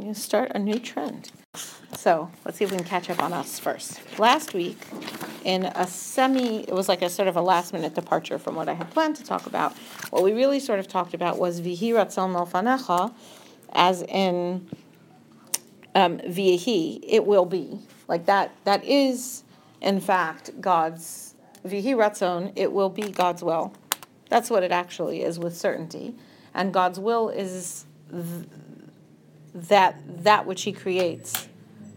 You start a new trend. So let's see if we can catch up on us first. Last week, in a semi, it was like a sort of a last minute departure from what I had planned to talk about. What we really sort of talked about was Vihi Ratzon Fanecha, as in um, Vihi, it will be. Like that, that is, in fact, God's Vihi Ratzon, it will be God's will. That's what it actually is with certainty. And God's will is th- that that which He creates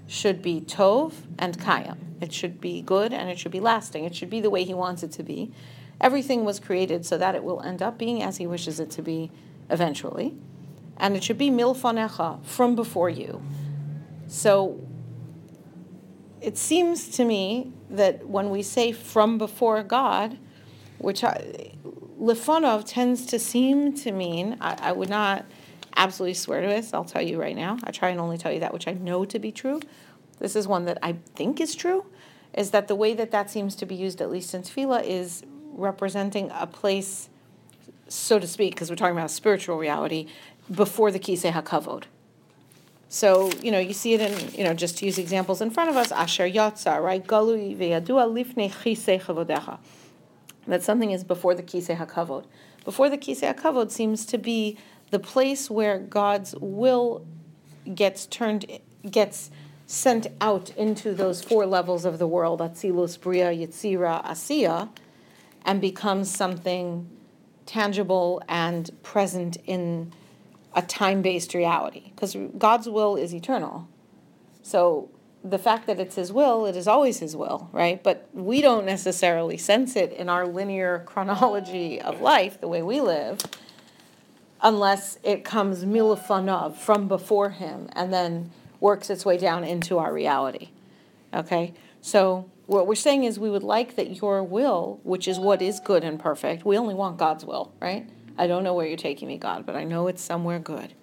should be tov and kayam. It should be good and it should be lasting. It should be the way He wants it to be. Everything was created so that it will end up being as He wishes it to be eventually. And it should be milfanecha, from before you. So it seems to me that when we say from before God, which Lifonov tends to seem to mean, I, I, would not absolutely swear to this, I'll tell you right now. I try and only tell you that which I know to be true. This is one that I think is true, is that the way that that seems to be used, at least in Tefillah, is representing a place, so to speak, because we're talking about spiritual reality, before the Kisei HaKavod. So, you know, you see it in, you know, just to use examples in front of us, Asher Yatzar, right? Galui ve'yadua lifnei chisei chavodecha. That something is before the kisei hakavod. Before the kisei hakavod seems to be the place where God's will gets turned, gets sent out into those four levels of the world, Atzilus, Bria, Yetzira, Asiya, and becomes something tangible and present in a time based reality because God's will is eternal. So the fact that it's His will, it is always His will, right? But we don't necessarily sense it in our linear chronology of life, the way we live, unless it comes milafanav from before Him and then works its way down into our reality. Okay? So what we're saying is we would like that your will, which is what is good and perfect, we only want God's will, right? I don't know where you're taking me, God, but I know it's somewhere good.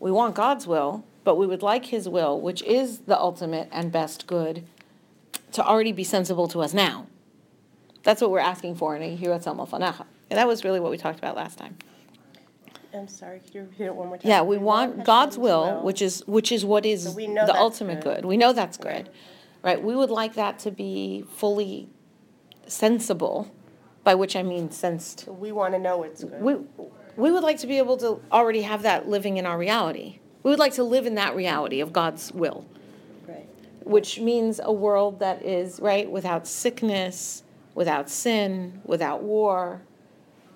We want God's will, but we would like His will, which is the ultimate and best good, to already be sensible to us now. That's what we're asking for in a Yihirat Fanecha. And that was really what we talked about last time. I'm sorry, could you repeat it one more time? Yeah, we want God's will, which is, which is what is So the we know that's ultimate good. good. We know that's good, right? We would like that to be fully sensible, by which I mean sensed. We want to know it's good. We, we would like to be able to already have that living in our reality. We would like to live in that reality of God's will, Right. which means a world that is, right, without sickness, without sin, without war,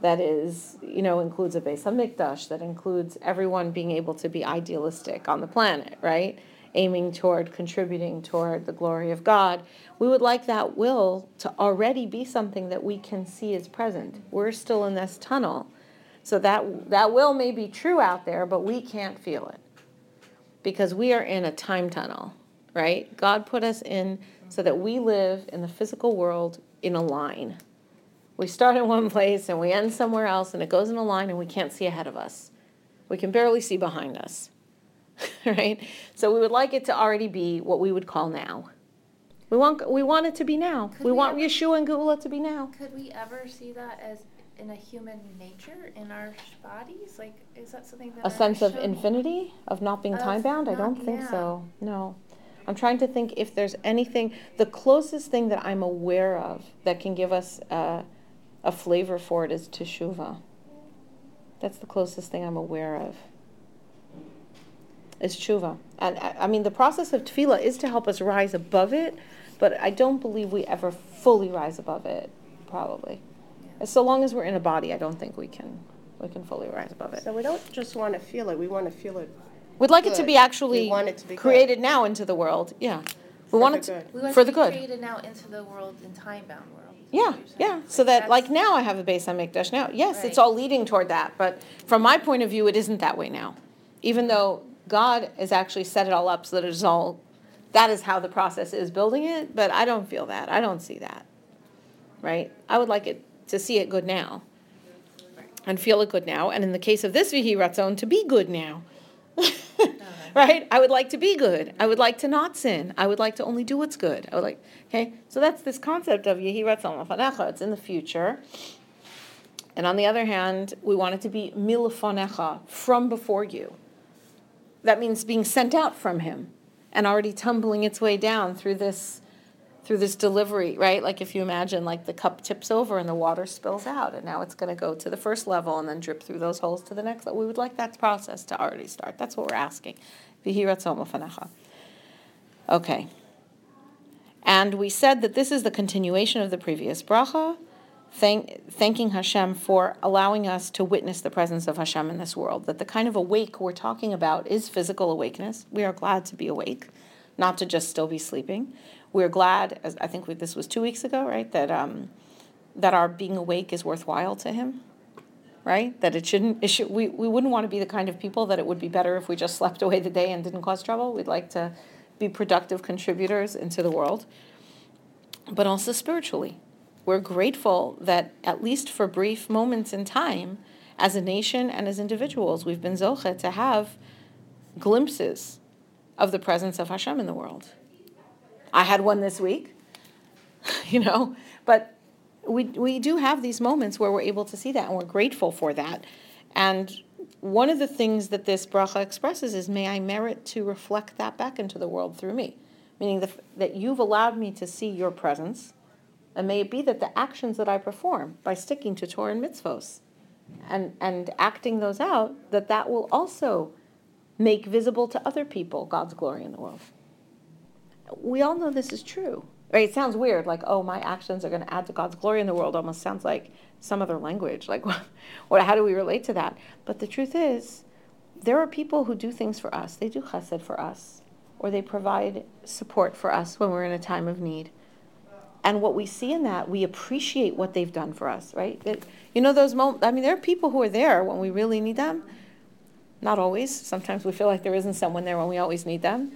that is, you know, includes a Beis Hamikdash, that includes everyone being able to be idealistic on the planet, right? Aiming toward contributing toward the glory of God. We would like that will to already be something that we can see is present. We're still in this tunnel. So that that will may be true out there, but we can't feel it. Because we are in a time tunnel, right? God put us in so that we live in the physical world in a line. We start in one place and we end somewhere else, and it goes in a line, and we can't see ahead of us. We can barely see behind us, right? So we would like it to already be what we would call now. We want, we want it to be now. We we want ever- Yeshua and Geula to be now. Could we ever see that as in a human nature in our bodies? Like, is that something that A sense of infinity, of not being time bound? I don't think yeah. so. No. I'm trying to think if there's anything, the closest thing that I'm aware of that can give us a, a flavor for it is teshuva. That's the closest thing I'm aware of. Is teshuva. And I, I mean, the process of tefillah is to help us rise above it, but I don't believe we ever fully rise above it, probably. Yeah. So long as we're in a body, I don't think we can, we can fully rise above it. So we don't just want to feel it, we want to feel it We'd like it to be actually want it to be good. created now into the world. Yeah. We For want the it to, good. We want for to the be good. created now into the world in time-bound world. Yeah, what you're saying. yeah. So that like now I have a Beis Hamikdash now. Yes, it's Right. all leading toward that, but from my point of view, it isn't that way now. Even though God has actually set it all up so that it's all, that is how the process is building it. But I don't feel that. I don't see that. Right. I would like it to see it good now. And feel it good now, and in the case of this Vihi Ratzon, to be good now. right? I would like to be good. I would like to not sin. I would like to only do what's good. I would like, okay? So that's this concept of Yehi Ratzon Lefanecha. It's in the future. And on the other hand, we want it to be Milfanecha, from before you. that means being sent out from him and already tumbling its way down through this through this delivery, right? Like if you imagine like the cup tips over and the water spills out and now it's going to go to the first level and then drip through those holes to the next level. We would like that process to already start. That's what we're asking. Okay. And we said that this is the continuation of the previous bracha, thank, thanking Hashem for allowing us to witness the presence of Hashem in this world. That the kind of awake we're talking about is physical awakeness. We are glad to be awake, not to just still be sleeping. We're glad, as I think we, this was two weeks ago, right, that um, that our being awake is worthwhile to Him, right? That it shouldn't, it should, we, we wouldn't want to be the kind of people that it would be better if we just slept away the day and didn't cause trouble. We'd like to be productive contributors into the world, but also spiritually. We're grateful that at least for brief moments in time, as a nation and as individuals, we've been zoche to have glimpses of the presence of Hashem in the world. I had one this week, you know, but we, we do have these moments where we're able to see that and we're grateful for that. And one of the things that this bracha expresses is, may I merit to reflect that back into the world through me. Meaning the, that you've allowed me to see your presence, and may it be that the actions that I perform by sticking to Torah and mitzvos and, and acting those out, that that will also make visible to other people God's glory in the world we all know this is true. Right? It sounds weird, like, oh, my actions are going to add to God's glory in the world. Almost sounds like some other language. Like, what, how do we relate to that? But the truth is, there are people who do things for us. They do chesed for us, or they provide support for us when we're in a time of need. And what we see in that, we appreciate what they've done for us, right? It, you know, those moments, I mean, there are people who are there when we really need them. Not always. Sometimes we feel like there isn't someone there when we always need them.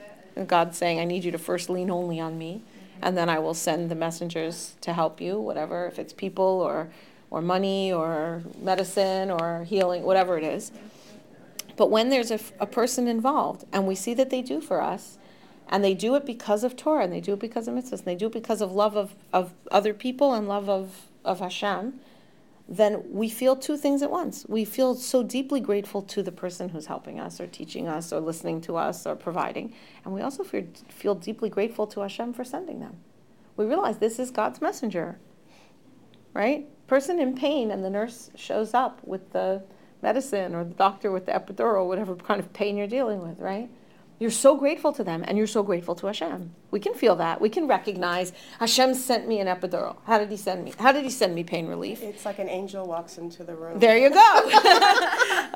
God's saying, I need you to first lean only on me, and then I will send the messengers to help you, whatever, if it's people or, or money or medicine or healing, whatever it is. But when there's a, a person involved and we see that they do for us, and they do it because of Torah, and they do it because of mitzvahs, and they do it because of love of, of other people and love of, of Hashem, then we feel two things at once. We feel so deeply grateful to the person who's helping us or teaching us or listening to us or providing. And we also feel, feel deeply grateful to Hashem for sending them. We realize this is God's messenger, right? Person in pain and the nurse shows up with the medicine or the doctor with the epidural, whatever kind of pain you're dealing with, right? You're so grateful to them and you're so grateful to Hashem. We can feel that. We can recognize Hashem sent me an epidural. How did he send me? How did he send me pain relief? It's like an angel walks into the room. There you go.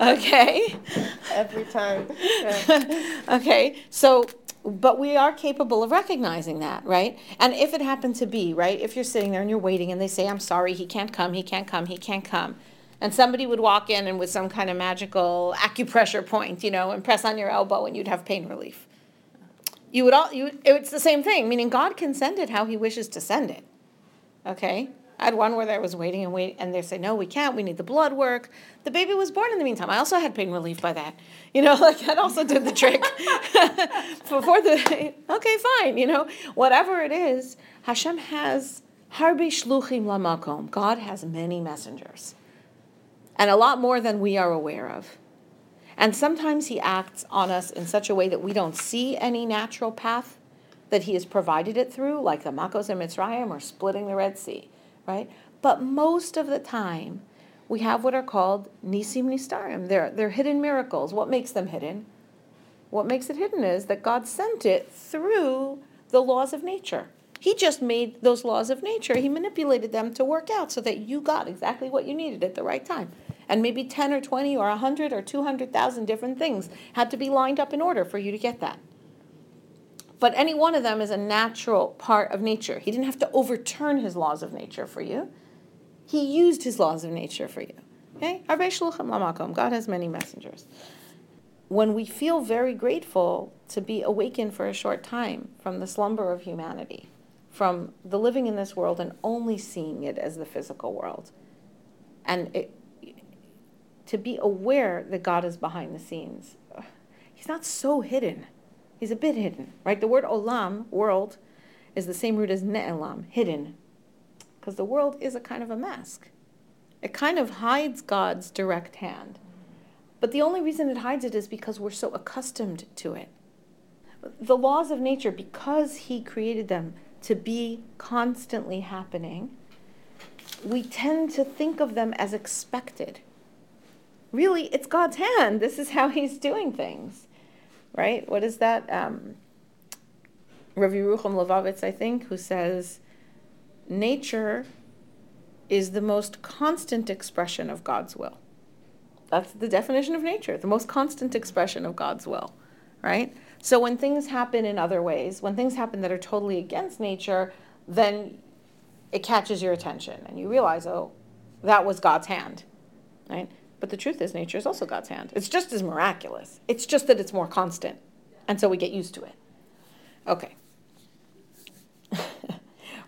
okay. Every time. Yeah. okay. So but we are capable of recognizing that, right? And if it happened to be, right, if you're sitting there and you're waiting and they say, I'm sorry, he can't come, he can't come, he can't come and somebody would walk in and with some kind of magical acupressure point, you know, and press on your elbow and you'd have pain relief. You would all you it's the same thing, meaning God can send it how he wishes to send it. Okay? I had one where I was waiting and waiting, and they say, "No, we can't. We need the blood work." The baby was born in the meantime. I also had pain relief by that, you know. Like that also did the trick. Before the okay, fine, you know, whatever it is, Hashem has harbi shluchim lamakom. God has many messengers and a lot more than we are aware of. And sometimes he acts on us in such a way that we don't see any natural path that he has provided it through, like the Makos and Mitzrayim or splitting the Red Sea, right? But most of the time, we have what are called nisim nistarim. They're, they're hidden miracles. What makes them hidden? What makes it hidden is that God sent it through the laws of nature. He just made those laws of nature, he manipulated them to work out so that you got exactly what you needed at the right time and maybe 10 or 20 or 100 or 200,000 different things had to be lined up in order for you to get that. But any one of them is a natural part of nature. He didn't have to overturn his laws of nature for you. He used his laws of nature for you. Okay? God has many messengers. When we feel very grateful to be awakened for a short time from the slumber of humanity, from the living in this world and only seeing it as the physical world, and it, to be aware that God is behind the scenes. He's not so hidden. He's a bit hidden, right? The word olam, world, is the same root as ne'elam, hidden. Because the world is a kind of a mask. It kind of hides God's direct hand. But the only reason it hides it is because we're so accustomed to it. The laws of nature, because He created them to be constantly happening, we tend to think of them as expected. Really, it's God's hand. This is how He's doing things, right? What is that? Um, Rav Yerucham Levovitz, I think, who says, nature is the most constant expression of God's will. That's the definition of nature, the most constant expression of God's will, right? So when things happen in other ways, when things happen that are totally against nature, then it catches your attention and you realize, oh, that was God's hand, right? But the truth is, nature is also God's hand. It's just as miraculous. It's just that it's more constant. And so we get used to it. Okay.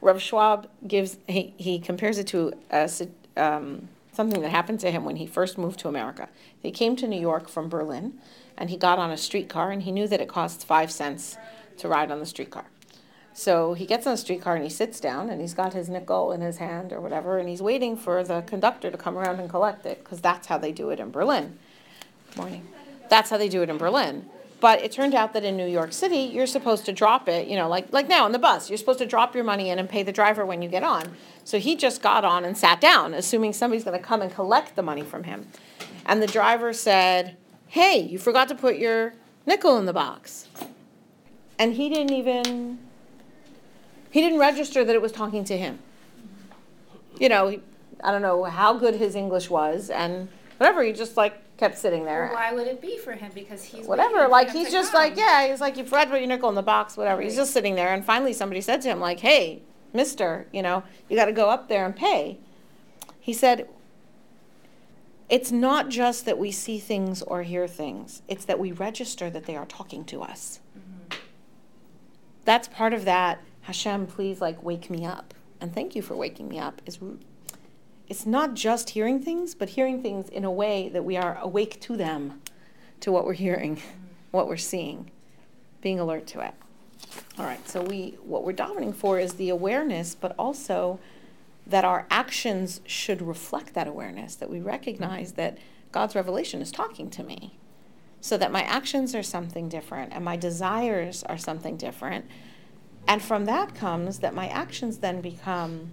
Rav Schwab gives, he, he compares it to a, um, something that happened to him when he first moved to America. He came to New York from Berlin and he got on a streetcar and he knew that it cost five cents to ride on the streetcar. So he gets on the streetcar and he sits down and he's got his nickel in his hand or whatever and he's waiting for the conductor to come around and collect it because that's how they do it in Berlin. Morning. That's how they do it in Berlin. But it turned out that in New York City, you're supposed to drop it, you know, like, like now on the bus, you're supposed to drop your money in and pay the driver when you get on. So he just got on and sat down, assuming somebody's going to come and collect the money from him. And the driver said, Hey, you forgot to put your nickel in the box. And he didn't even, he didn't register that it was talking to him. You know, he, I don't know how good his English was and whatever, he just like kept sitting there. Well, why would it be for him? Because he's whatever. Like he's just like yeah. He's like you forgot to put your nickel in the box. Whatever. Right. He's just sitting there, and finally somebody said to him like, "Hey, Mister, you know, you got to go up there and pay." He said, "It's not just that we see things or hear things. It's that we register that they are talking to us. Mm-hmm. That's part of that. Hashem, please, like, wake me up, and thank you for waking me up. Is it's not just hearing things, but hearing things in a way that we are awake to them, to what we're hearing, what we're seeing, being alert to it. All right, so we what we're davening for is the awareness, but also that our actions should reflect that awareness, that we recognize that God's revelation is talking to me. So that my actions are something different and my desires are something different. And from that comes that my actions then become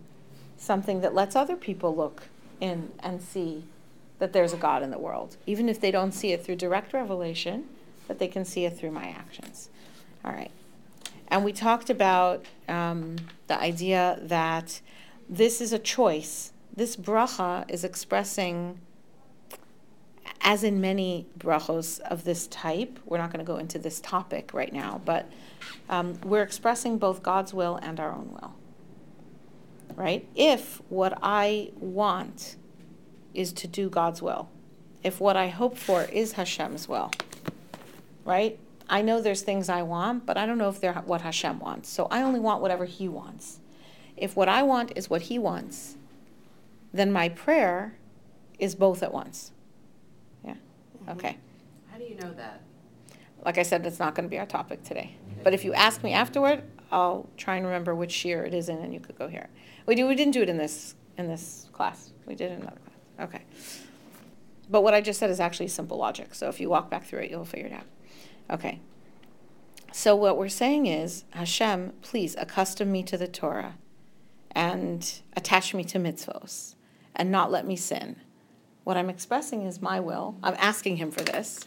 something that lets other people look in and see that there's a God in the world, even if they don't see it through direct revelation, but they can see it through my actions. All right. And we talked about um, the idea that this is a choice. This bracha is expressing, as in many brachos of this type, we're not going to go into this topic right now, but um, we're expressing both God's will and our own will right? If what I want is to do God's will, if what I hope for is Hashem's will, right? I know there's things I want, but I don't know if they're what Hashem wants. So I only want whatever He wants. If what I want is what He wants, then my prayer is both at once. Yeah? Mm-hmm. Okay. How do you know that? Like I said, it's not going to be our topic today. But if you ask me afterward, I'll try and remember which year it is in, and you could go hear it. We do. We didn't do it in this in this class. We did it in another class. Okay. But what I just said is actually simple logic. So if you walk back through it, you'll figure it out. Okay. So what we're saying is, Hashem, please accustom me to the Torah, and attach me to mitzvos, and not let me sin. What I'm expressing is my will. I'm asking Him for this,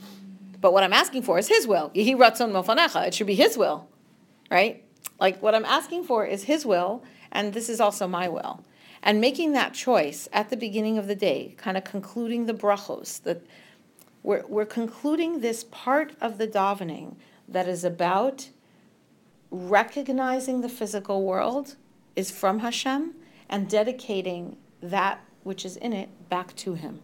but what I'm asking for is His will. It should be His will, right? Like what I'm asking for is His will, and this is also my will. And making that choice at the beginning of the day, kind of concluding the brachos, that we're, we're concluding this part of the davening that is about recognizing the physical world is from Hashem and dedicating that which is in it back to Him.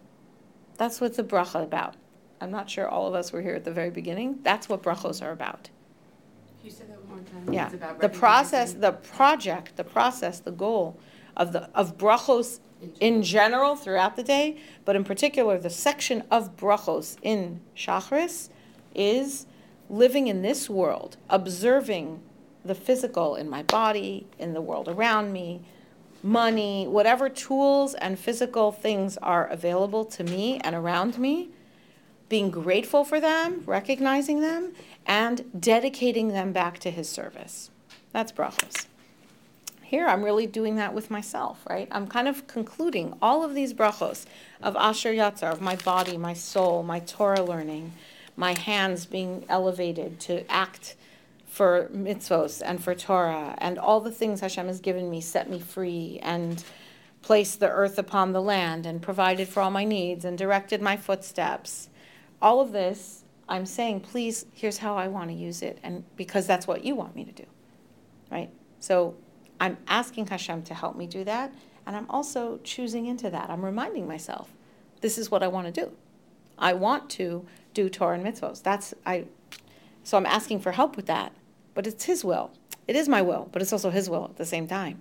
That's what the bracha about. I'm not sure all of us were here at the very beginning. That's what brachos are about. you say that one more time. Yeah, the process, the project, the process, the goal of the, of brachos in general throughout the day, but in particular, the section of brachos in Shachris is living in this world, observing the physical in my body, in the world around me, money, whatever tools and physical things are available to me and around me, being grateful for them, recognizing them, and dedicating them back to his service. That's brachos. Here, I'm really doing that with myself, right? I'm kind of concluding all of these brachos of Asher Yatzar, of my body, my soul, my Torah learning, my hands being elevated to act for mitzvos and for Torah, and all the things Hashem has given me, set me free, and placed the earth upon the land, and provided for all my needs, and directed my footsteps. All of this, I'm saying, please, here's how I want to use it, and because that's what you want me to do, right? So I'm asking Hashem to help me do that, and I'm also choosing into that. I'm reminding myself, this is what I want to do. I want to do Torah and mitzvos. That's I. So I'm asking for help with that, but it's His will. It is my will, but it's also His will at the same time.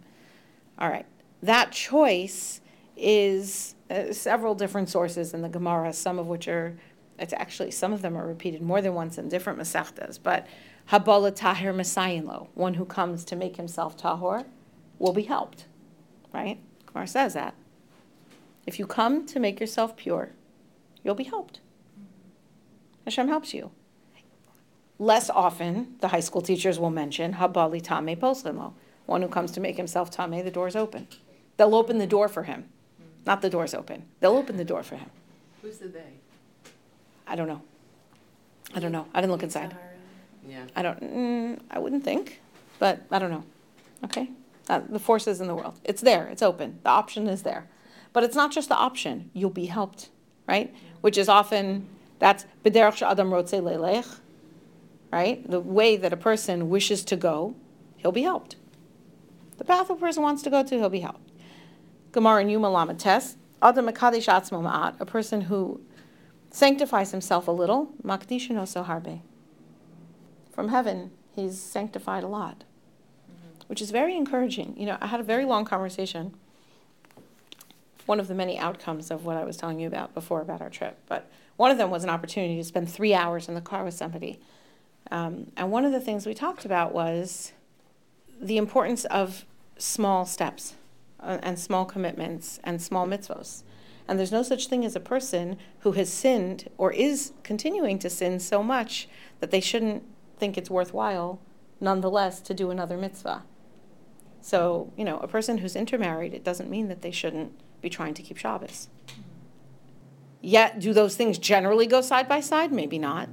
All right, that choice is uh, several different sources in the Gemara, some of which are, it's actually some of them are repeated more than once in different masechtas, but Habala tahir lo, one who comes to make himself tahor, will be helped. Right? Gemara says that. If you come to make yourself pure, you'll be helped. Hashem helps you. Less often, the high school teachers will mention Habali Tame Poslinlo, one who comes to make himself Tame, the door's open. They'll open the door for him. Not the door's open. They'll open the door for him. Who's the they? I don't know. I don't know. I didn't look inside. Yeah. I don't, mm, I wouldn't think, but I don't know. Okay? Uh, the forces in the world. It's there, it's open. The option is there. But it's not just the option, you'll be helped, right? Which is often, that's b'derech adam rotze lelech, right? The way that a person wishes to go, he'll be helped. The path a person wants to go to, he'll be helped. Gemara in Yuma lamed tes, adam mekadesh atzmo ma'at, a person who sanctifies himself a little, makdishin oso harbe from heaven, he's sanctified a lot, which is very encouraging. You know, I had a very long conversation. One of the many outcomes of what I was telling you about before about our trip, but one of them was an opportunity to spend three hours in the car with somebody. Um, and one of the things we talked about was the importance of small steps uh, and small commitments and small mitzvos. And there's no such thing as a person who has sinned or is continuing to sin so much that they shouldn't think it's worthwhile, nonetheless, to do another mitzvah. So, you know, a person who's intermarried, it doesn't mean that they shouldn't be trying to keep Shabbos. Yet, do those things generally go side by side? Maybe not.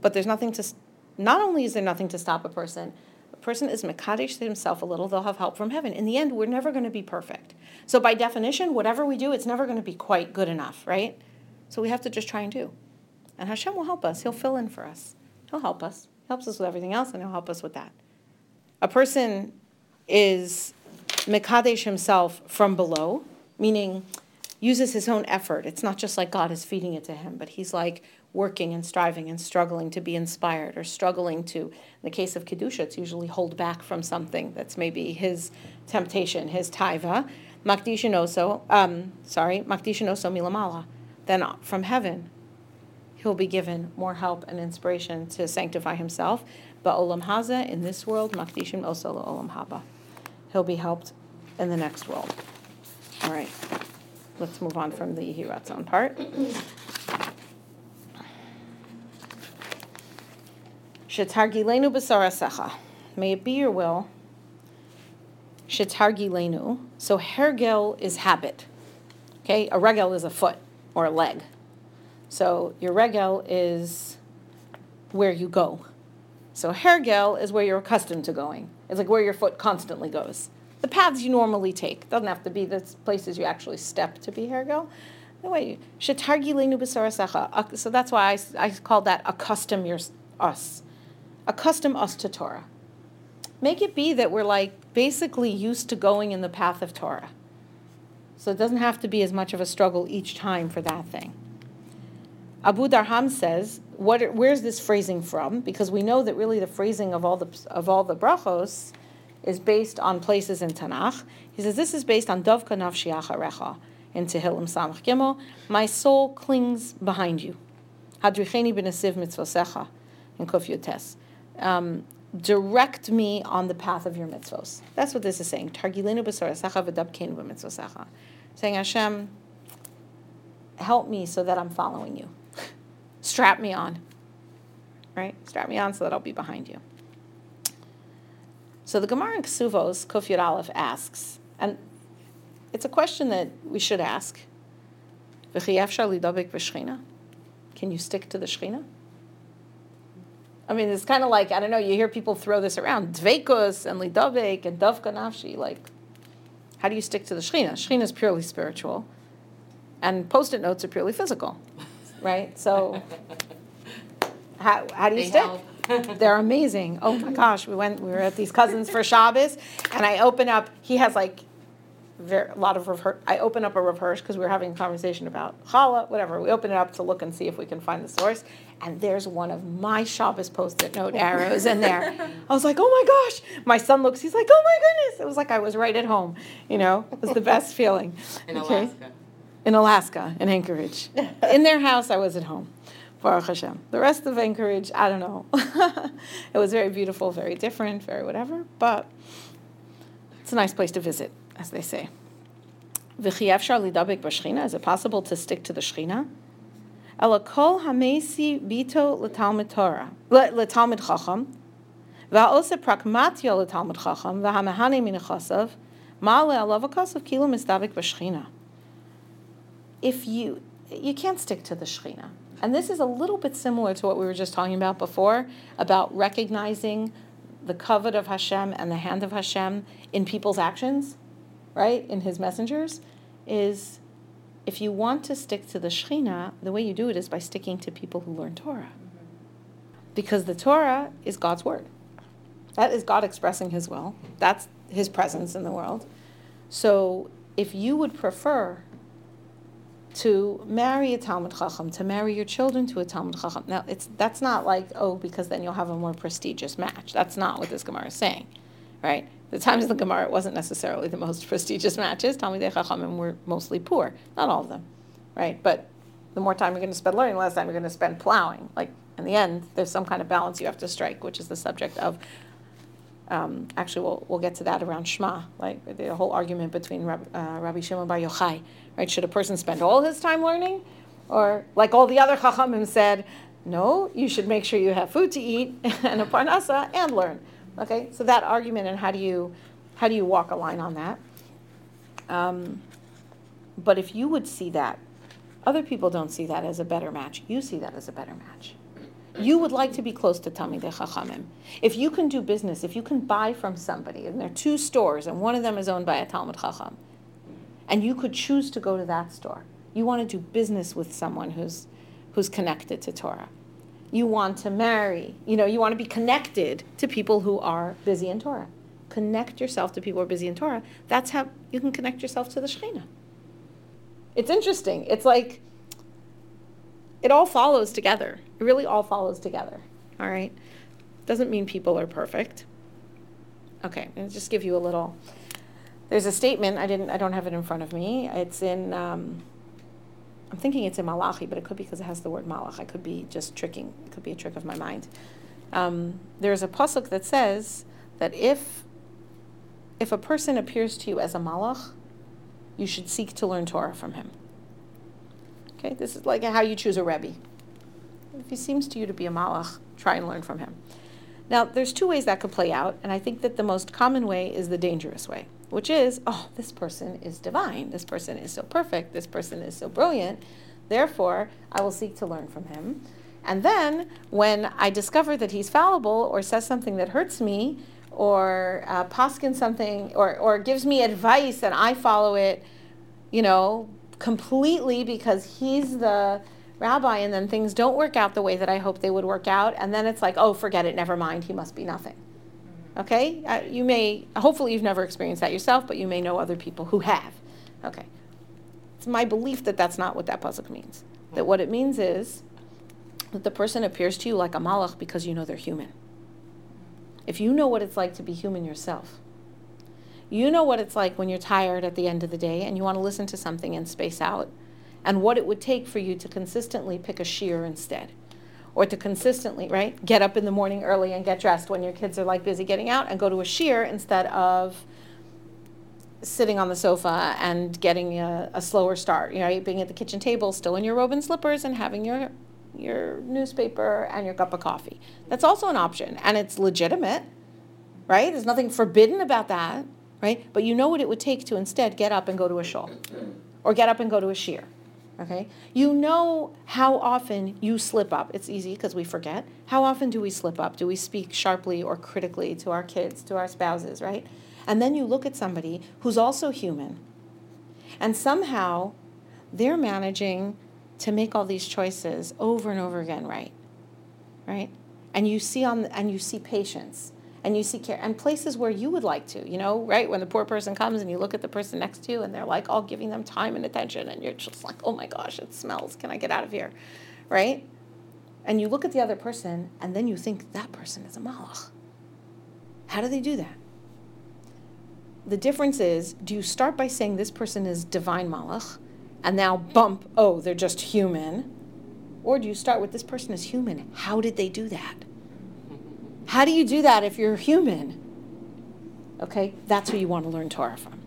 But there's nothing to, not only is there nothing to stop a person, a person is Mekadesh himself a little, they'll have help from heaven. In the end, we're never going to be perfect. So, by definition, whatever we do, it's never going to be quite good enough, right? So, we have to just try and do. And Hashem will help us, He'll fill in for us. He'll help us. He helps us with everything else, and he'll help us with that. A person is Mekadesh himself from below, meaning uses his own effort. It's not just like God is feeding it to him, but he's like working and striving and struggling to be inspired or struggling to, in the case of Kedusha, it's usually hold back from something that's maybe his temptation, his taiva. Makdishinoso, um, sorry, Makdishinoso milamala. Then from heaven, he'll be given more help and inspiration to sanctify himself. But olam haza in this world, makdishim osolo olam haba. He'll be helped in the next world. All right, let's move on from the Yehiratzon part. Shetargilenu b'sarasecha. May it be your will. Shetargilenu. So hergel is habit. Okay, a regel is a foot or a leg. So your regel is where you go. So hergel is where you're accustomed to going. It's like where your foot constantly goes. The paths you normally take doesn't have to be the places you actually step to be hergel. Anyway, So that's why I, I call that accustom your, us. Accustom us to Torah. Make it be that we're like basically used to going in the path of Torah. So it doesn't have to be as much of a struggle each time for that thing. Abudarham says, what, where's this phrasing from? Because we know that really the phrasing of all the, of all the brachos is based on places in Tanakh. He says, this is based on Dovka Nafshi Acharecha in Tehillim Samach Gimel. My soul clings behind you. Hadricheni b'nesiv mitzvosecha in Kuf Yud Tes. Um, direct me on the path of your mitzvos. That's what this is saying. Targilenu b'sorasecha v'dabkenu b'mitzvosecha. Saying, Hashem, help me so that I'm following you. strap me on. Right? Strap me on so that I'll be behind you. So the Gemara in Ksuvos, Yud Aleph asks, and it's a question that we should ask. Can you stick to the Shechina? I mean, it's kind of like, I don't know, you hear people throw this around. Dveikus and Lidavik and Davka Nafshi. Like, how do you stick to the Shechina? Shechina is purely spiritual, and post it notes are purely physical, right? So, how, how do you They stick? help. They're amazing. Oh my gosh, we went. We were at these cousins for Shabbos, and I open up. He has like very, a lot of rehear. I open up a rehearse because we were having a conversation about challah, whatever. We open it up to look and see if we can find the source, and there's one of my Shabbos post-it note oh. arrows in there. I was like, oh my gosh! My son looks. He's like, oh my goodness! It was like I was right at home. You know, it was the best feeling. In Okay? Alaska. in Alaska, in Anchorage. in their house, I was at home. Baruch Hashem. The rest of Anchorage, I don't know. it was very beautiful, very different, very whatever, but it's a nice place to visit, as they say. Is it possible to stick to the shchina? Ela kol hamesi bito if you you can't stick to the Shekhinah. And this is a little bit similar to what we were just talking about before about recognizing the kavod of Hashem and the hand of Hashem in people's actions, right? In his messengers, is if you want to stick to the Shekhinah, the way you do it is by sticking to people who learn Torah. Because the Torah is God's word. That is God expressing his will. That's his presence in the world. So if you would prefer to marry a Talmud Chacham, to marry your children to a Talmud Chacham. Now, it's that's not like oh, because then you'll have a more prestigious match. That's not what this Gemara is saying, right? The times of the Gemara it wasn't necessarily the most prestigious matches. Talmudei Chachamim were mostly poor, not all of them, right? But the more time you're going to spend learning, the less time you're going to spend plowing. Like in the end, there's some kind of balance you have to strike, which is the subject of um, actually, we'll, we'll get to that around Shema, like the whole argument between Rab, uh, Rabbi Shimon Bar Yochai, right? Should a person spend all his time learning? Or, like all the other Chachamim said, no, you should make sure you have food to eat and a parnasa and learn. Okay, so that argument and how do you, how do you walk a line on that? Um, but if you would see that, other people don't see that as a better match. You see that as a better match. You would like to be close to Talmidei Chachamim. If you can do business, if you can buy from somebody, and there are two stores, and one of them is owned by a Talmud Chacham, and you could choose to go to that store, you want to do business with someone who's, who's connected to Torah. You want to marry, you know, you want to be connected to people who are busy in Torah. Connect yourself to people who are busy in Torah. That's how you can connect yourself to the Shekhinah. It's interesting. It's like, it all follows together. It really all follows together. All right? Doesn't mean people are perfect. Okay, I'll just give you a little. There's a statement. I didn't. I don't have it in front of me. It's in. Um, I'm thinking it's in Malachi, but it could be because it has the word Malach. I could be just tricking. It could be a trick of my mind. Um, there's a pasuk that says that if if a person appears to you as a malach, you should seek to learn Torah from him. Okay, this is like how you choose a rebbe. If he seems to you to be a malach, try and learn from him. Now, there's two ways that could play out, and I think that the most common way is the dangerous way, which is, oh, this person is divine, this person is so perfect, this person is so brilliant, therefore, I will seek to learn from him. And then, when I discover that he's fallible or says something that hurts me, or uh, poskin something, or, or gives me advice and I follow it, you know, completely because he's the rabbi and then things don't work out the way that I hope they would work out. And then it's like oh forget it. Never mind. He must be nothing okay? Uh, you may hopefully you've never experienced that yourself but you may know other people who have. Okay. It's my belief that that's not what that pasuk means. That what it means is that the person appears to you like a malach because you know they're human. If you know what it's like to be human yourself you know what it's like when you're tired at the end of the day and you want to listen to something and space out, and what it would take for you to consistently pick a shiur instead. Or to consistently, right, get up in the morning early and get dressed when your kids are like busy getting out and go to a shiur instead of sitting on the sofa and getting a, a slower start, you know, being at the kitchen table still in your robe and slippers and having your your newspaper and your cup of coffee. That's also an option, and it's legitimate, right? There's nothing forbidden about that, right? But you know what it would take to instead get up and go to a shul, or get up and go to a shiur. Okay? You know how often you slip up. It's easy because we forget. How often do we slip up? Do we speak sharply or critically to our kids, to our spouses, right? And then you look at somebody who's also human, and somehow they're managing to make all these choices over and over again right right and you see on and you see patience and you see care and places where you would like to you know right when the poor person comes and you look at the person next to you and they're like all giving them time and attention and you're just like oh my gosh it smells can i get out of here right and you look at the other person and then you think that person is a malach how do they do that the difference is do you start by saying this person is divine malach and now bump, oh, they're just human? Or do you start with this person is human? How did they do that? How do you do that if you're human? Okay, that's who you want to learn Torah from.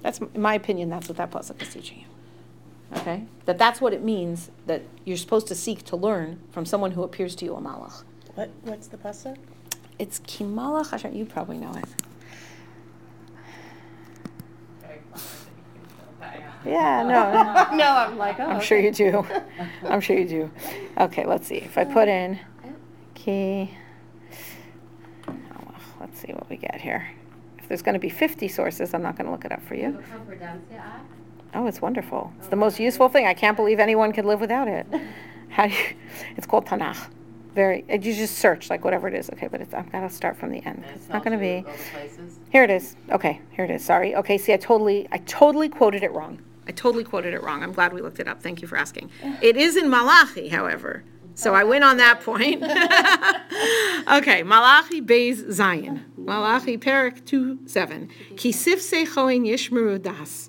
That's, in my opinion, that's what that pasuk is teaching you. Okay, that that's what it means that you're supposed to seek to learn from someone who appears to you a malach. What, what's the pasuk? It's kimalach Hashem. You probably know it. Yeah, no. No, I'm oh, like, oh. I'm sure you do. I'm sure you do. Okay, let's see. If I put in oh, let's see what we get here. If there's going to be 50 sources, I'm not going to look it up for you. Oh, it's wonderful. It's the most useful thing. I can't believe anyone could live without it. How do you, it's called Tanakh. Very. You just search like whatever it is. Okay, but it's I've got to start from the end. It's not going to be. Here it is. Okay, here it is. Sorry. Okay, see, I totally, I totally quoted it wrong. I totally quoted it wrong. I'm glad we looked it up. Thank you for asking. It is in Malachi, however. So I win on that point. okay, Malachi Beis Zayin. Malachi Perak 2 7. Kisif Sechoin Yishmeru Das.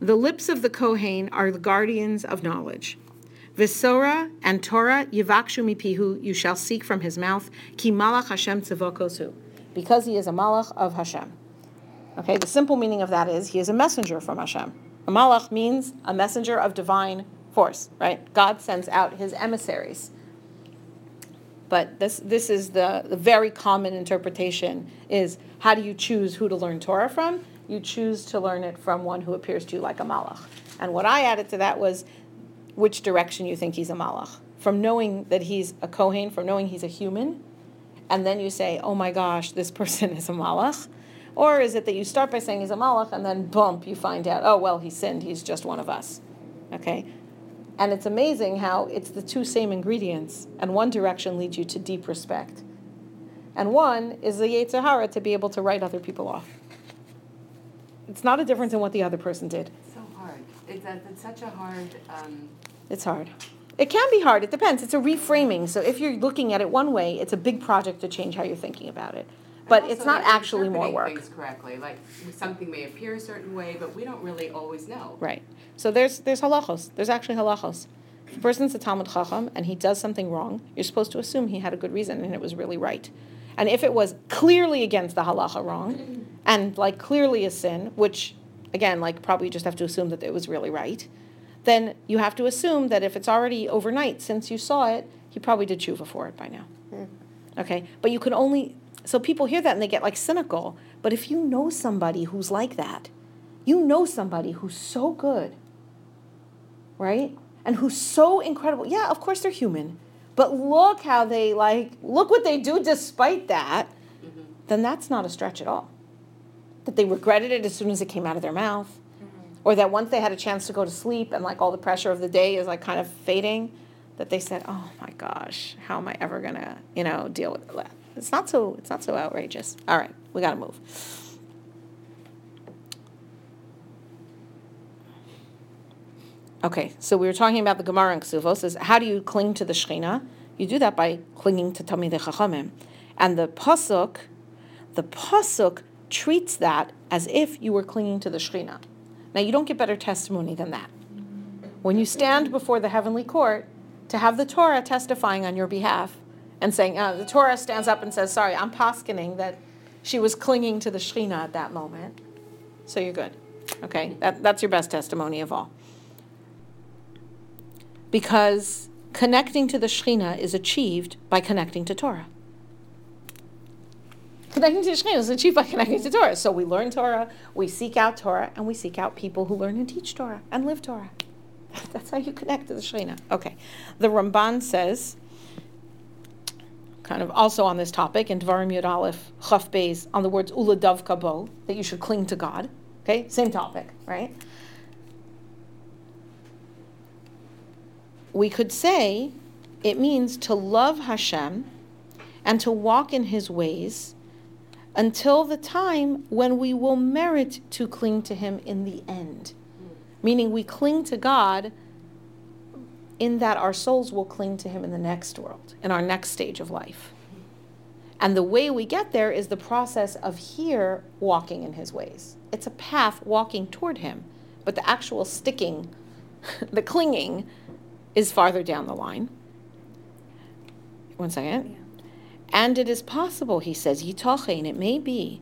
The lips of the Kohen are the guardians of knowledge. Visora and Torah Yivakshu Mipihu, you shall seek from his mouth. Ki Malach Hashem Tzivokosu. Because he is a Malach of Hashem. Okay, the simple meaning of that is he is a messenger from Hashem. A malach means a messenger of divine force, right? God sends out his emissaries. But this, this is the, the very common interpretation is how do you choose who to learn Torah from? You choose to learn it from one who appears to you like a malach. And what I added to that was which direction you think he's a malach. From knowing that he's a Kohen, from knowing he's a human, and then you say, oh my gosh, this person is a malach, or is it that you start by saying he's a malach and then bump, you find out, oh, well, he sinned, he's just one of us. Okay? And it's amazing how it's the two same ingredients, and one direction leads you to deep respect. And one is the Yetzer Hara to be able to write other people off. It's not a difference in what the other person did. It's So hard. It's, a, it's such a hard. Um... It's hard. It can be hard. It depends. It's a reframing. So if you're looking at it one way, it's a big project to change how you're thinking about it but it's not actually more work. Things correctly, like something may appear a certain way, but we don't really always know. Right. So there's there's halachos. There's actually halachos. If a person's a Talmud Chacham and he does something wrong, you're supposed to assume he had a good reason and it was really right. And if it was clearly against the halacha wrong, and like clearly a sin, which again, like probably you just have to assume that it was really right, then you have to assume that if it's already overnight since you saw it, he probably did tshuva for it by now. Mm. Okay, but you can only so people hear that and they get like cynical. But if you know somebody who's like that, you know somebody who's so good, right? And who's so incredible. Yeah, of course they're human. But look how they like, look what they do despite that. Mm-hmm. Then that's not a stretch at all. That they regretted it as soon as it came out of their mouth. Mm-hmm. Or that once they had a chance to go to sleep and like all the pressure of the day is like kind of fading, that they said, oh my gosh, how am I ever gonna, you know, deal with that? It's not so it's not so outrageous. All right, we got to move. Okay, so we were talking about the Gemara in Ksuvos. Is how do you cling to the Shechina? You do that by clinging to Talmidei Chachamim, and the pasuk, the pasuk treats that as if you were clinging to the Shechina. Now you don't get better testimony than that. When you stand before the heavenly court to have the Torah testifying on your behalf, and saying, uh, the Torah stands up and says, sorry, I'm poskening that she was clinging to the Shekhinah at that moment. So you're good. Okay? That, that's your best testimony of all. Because connecting to the Shekhinah is achieved by connecting to Torah. Connecting to Shekhinah is achieved by connecting to Torah. So we learn Torah, we seek out Torah, and we seek out people who learn and teach Torah and live Torah. That's how you connect to the Shekhinah. Okay. The Ramban says, kind of also on this topic, in Dvarim Yud Aleph, Chaf Beis, on the words u'ledavka bo, that you should cling to God. Okay, same topic, right? We could say it means to love Hashem and to walk in his ways until the time when we will merit to cling to him in the end. Meaning we cling to God in that our souls will cling to him in the next world, in our next stage of life. And the way we get there is the process of here walking in his ways. It's a path walking toward him, but the actual sticking, the clinging, is farther down the line. One second. And it is possible, he says, Yitochein, it may be,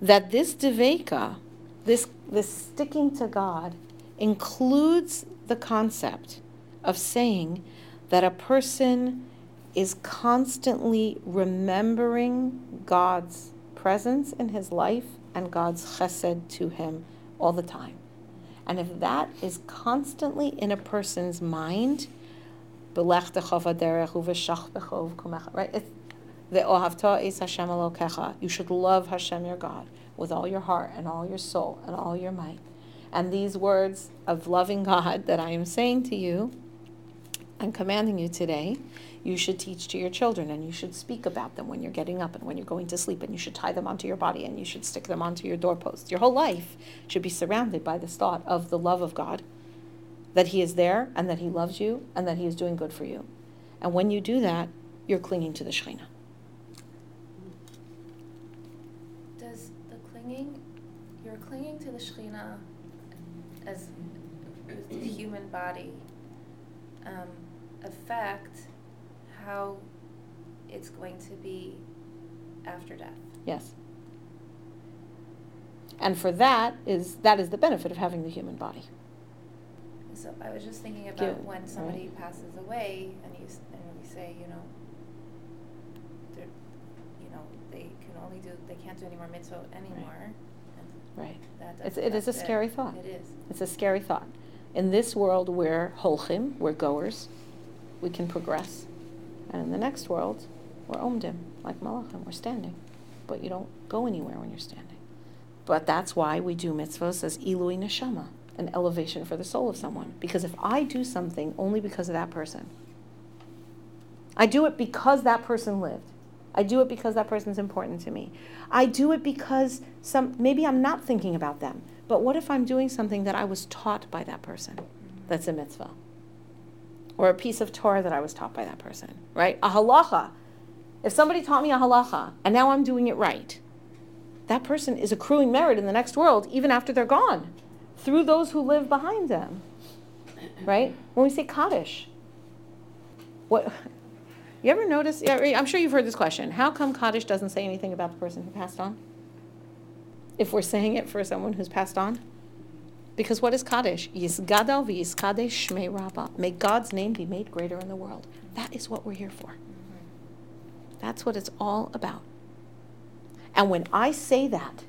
that this deveka, this, this sticking to God, includes the concept of saying that a person is constantly remembering God's presence in his life and God's chesed to him all the time. And if that is constantly in a person's mind, right? You should love Hashem your God with all your heart and all your soul and all your might. And these words of loving God that I am saying to you and commanding you today, you should teach to your children and you should speak about them when you're getting up and when you're going to sleep and you should tie them onto your body and you should stick them onto your doorpost. Your whole life should be surrounded by this thought of the love of God, that He is there and that He loves you and that He is doing good for you. And when you do that, you're clinging to the Shekhinah. Does the clinging, you're clinging to the Shekhinah as the human body um, affect how it's going to be after death? Yes. And for that is that is the benefit of having the human body. So I was just thinking about when somebody right. passes away and you, and we say, you know, you know, they can only do, they can't do any more mitzvah anymore. Right. That It's, it is a scary thought. It is. It's a scary thought. In this world, we're holchim, we're goers, we can progress. And in the next world, we're omdim, like malachim, we're standing. But you don't go anywhere when you're standing. But that's why we do mitzvahs as ilui neshama, an elevation for the soul of someone. Because if I do something only because of that person, I do it because that person lived. I do it because that person's important to me. I do it because some maybe I'm not thinking about them. But what if I'm doing something that I was taught by that person? That's a mitzvah. Or a piece of Torah that I was taught by that person, right? A halacha. If somebody taught me a halacha and now I'm doing it right, that person is accruing merit in the next world even after they're gone through those who live behind them. Right? When we say Kaddish, what you ever notice? I'm sure you've heard this question. How come Kaddish doesn't say anything about the person who passed on? If we're saying it for someone who's passed on? Because what is Kaddish? Yisgadal v'yiskadesh shmei rabbah. May God's name be made greater in the world. That is what we're here for. That's what it's all about. And when I say that,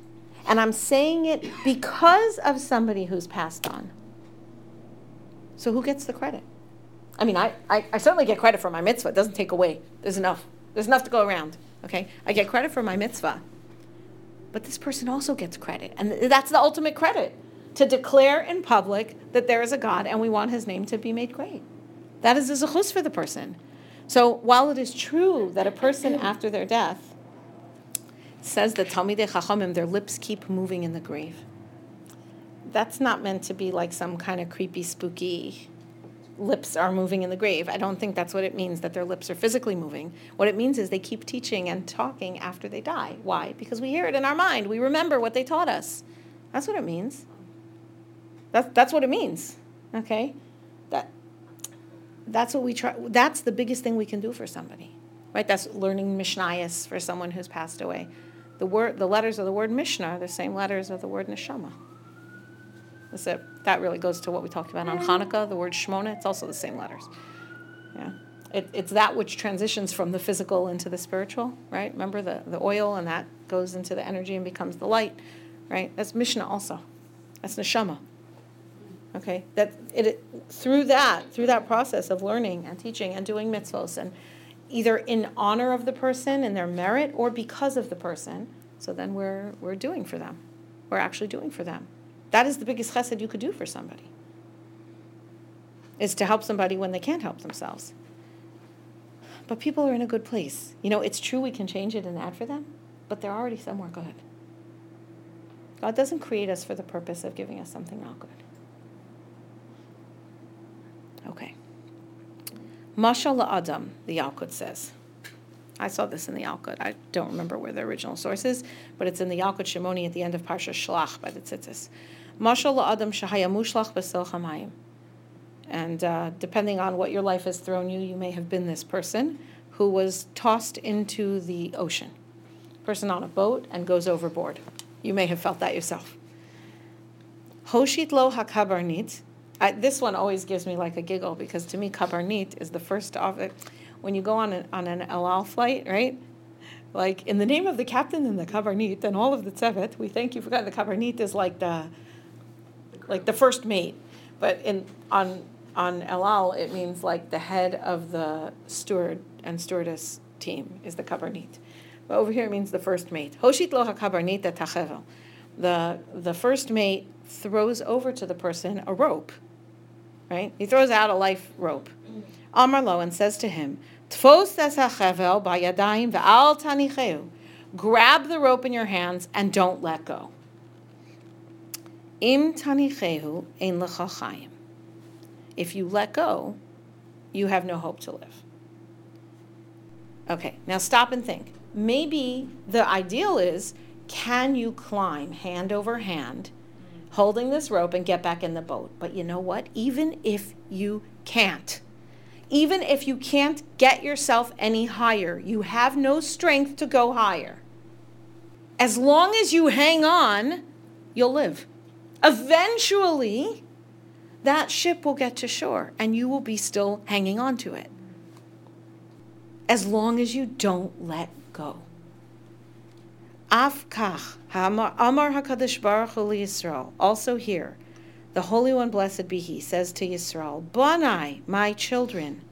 and I'm saying it because of somebody who's passed on, so who gets the credit? I mean, I, I, I certainly get credit for my mitzvah. It doesn't take away. There's enough. There's enough to go around. Okay? I get credit for my mitzvah. But this person also gets credit. And that's the ultimate credit to declare in public that there is a God and we want his name to be made great. That is a zechus for the person. So while it is true that a person after their death says that Talmidei Chachamim, their lips keep moving in the grave, that's not meant to be like some kind of creepy, spooky lips are moving in the grave. I don't think that's what it means that their lips are physically moving. What it means is they keep teaching and talking after they die. Why? Because we hear it in our mind. We remember what they taught us. That's what it means. That's, that's what it means. Okay? That, that's what we try. That's the biggest thing we can do for somebody. Right? That's learning Mishnayos for someone who's passed away. The word, the letters of the word Mishnah are the same letters of the word Neshama. That's it. That really goes to what we talked about on Hanukkah, the word Shmona. It's also the same letters. Yeah. It, it's that which transitions from the physical into the spiritual, right? Remember the, the oil and that goes into the energy and becomes the light, right? That's Mishnah also. That's neshama. Okay, that it, through that through that process of learning and teaching and doing mitzvos and either in honor of the person and their merit or because of the person. So then we're we're doing for them. We're actually doing for them. That is the biggest chesed you could do for somebody. Is to help somebody when they can't help themselves. But people are in a good place. You know, it's true we can change it and add for them, but they're already somewhere good. God doesn't create us for the purpose of giving us something not good. Okay. Mashal Adam, the Yalkut says. I saw this in the Yalkut. I don't remember where the original source is, but it's in the Yalkut Shimoni at the end of Parsha Shlach by the Tzitzis. Mashal Adam Shahaya Mushlach Besil Chamayim. And uh, depending on what your life has thrown you, you may have been this person who was tossed into the ocean. Person on a boat and goes overboard. You may have felt that yourself. Hoshit lo hakabarnit. I, this one always gives me like a giggle because to me kabarnit is the first of it. When you go on an, on an El Al flight, right? Like in the name of the captain and the kabarnit and all of the tzevet, we thank you for that. The kabarnit is like the like the first mate, but in on on El Al it means like the head of the steward and stewardess team is the kabarnit. But over here it means the first mate. Hoshit lo hakabarnit. The the first mate throws over to the person a rope right? He throws out a life rope. Amar lo and says to him, Tfos esachevel bayadayim ve'al. Grab the rope in your hands and don't let go. Im tanicheu ein lecha chayim. If you let go, you have no hope to live. Okay, now stop and think. Maybe the ideal is can you climb hand over hand holding this rope and get back in the boat. But you know what? Even if you can't, even if you can't get yourself any higher, you have no strength to go higher. As long as you hang on, you'll live. Eventually, that ship will get to shore and you will be still hanging on to it. As long as you don't let go. Afkach, Amar Hakadosh Baruch Hu Yisrael. Also here, the Holy One, blessed be He, says to Yisrael, "Bonai, my children,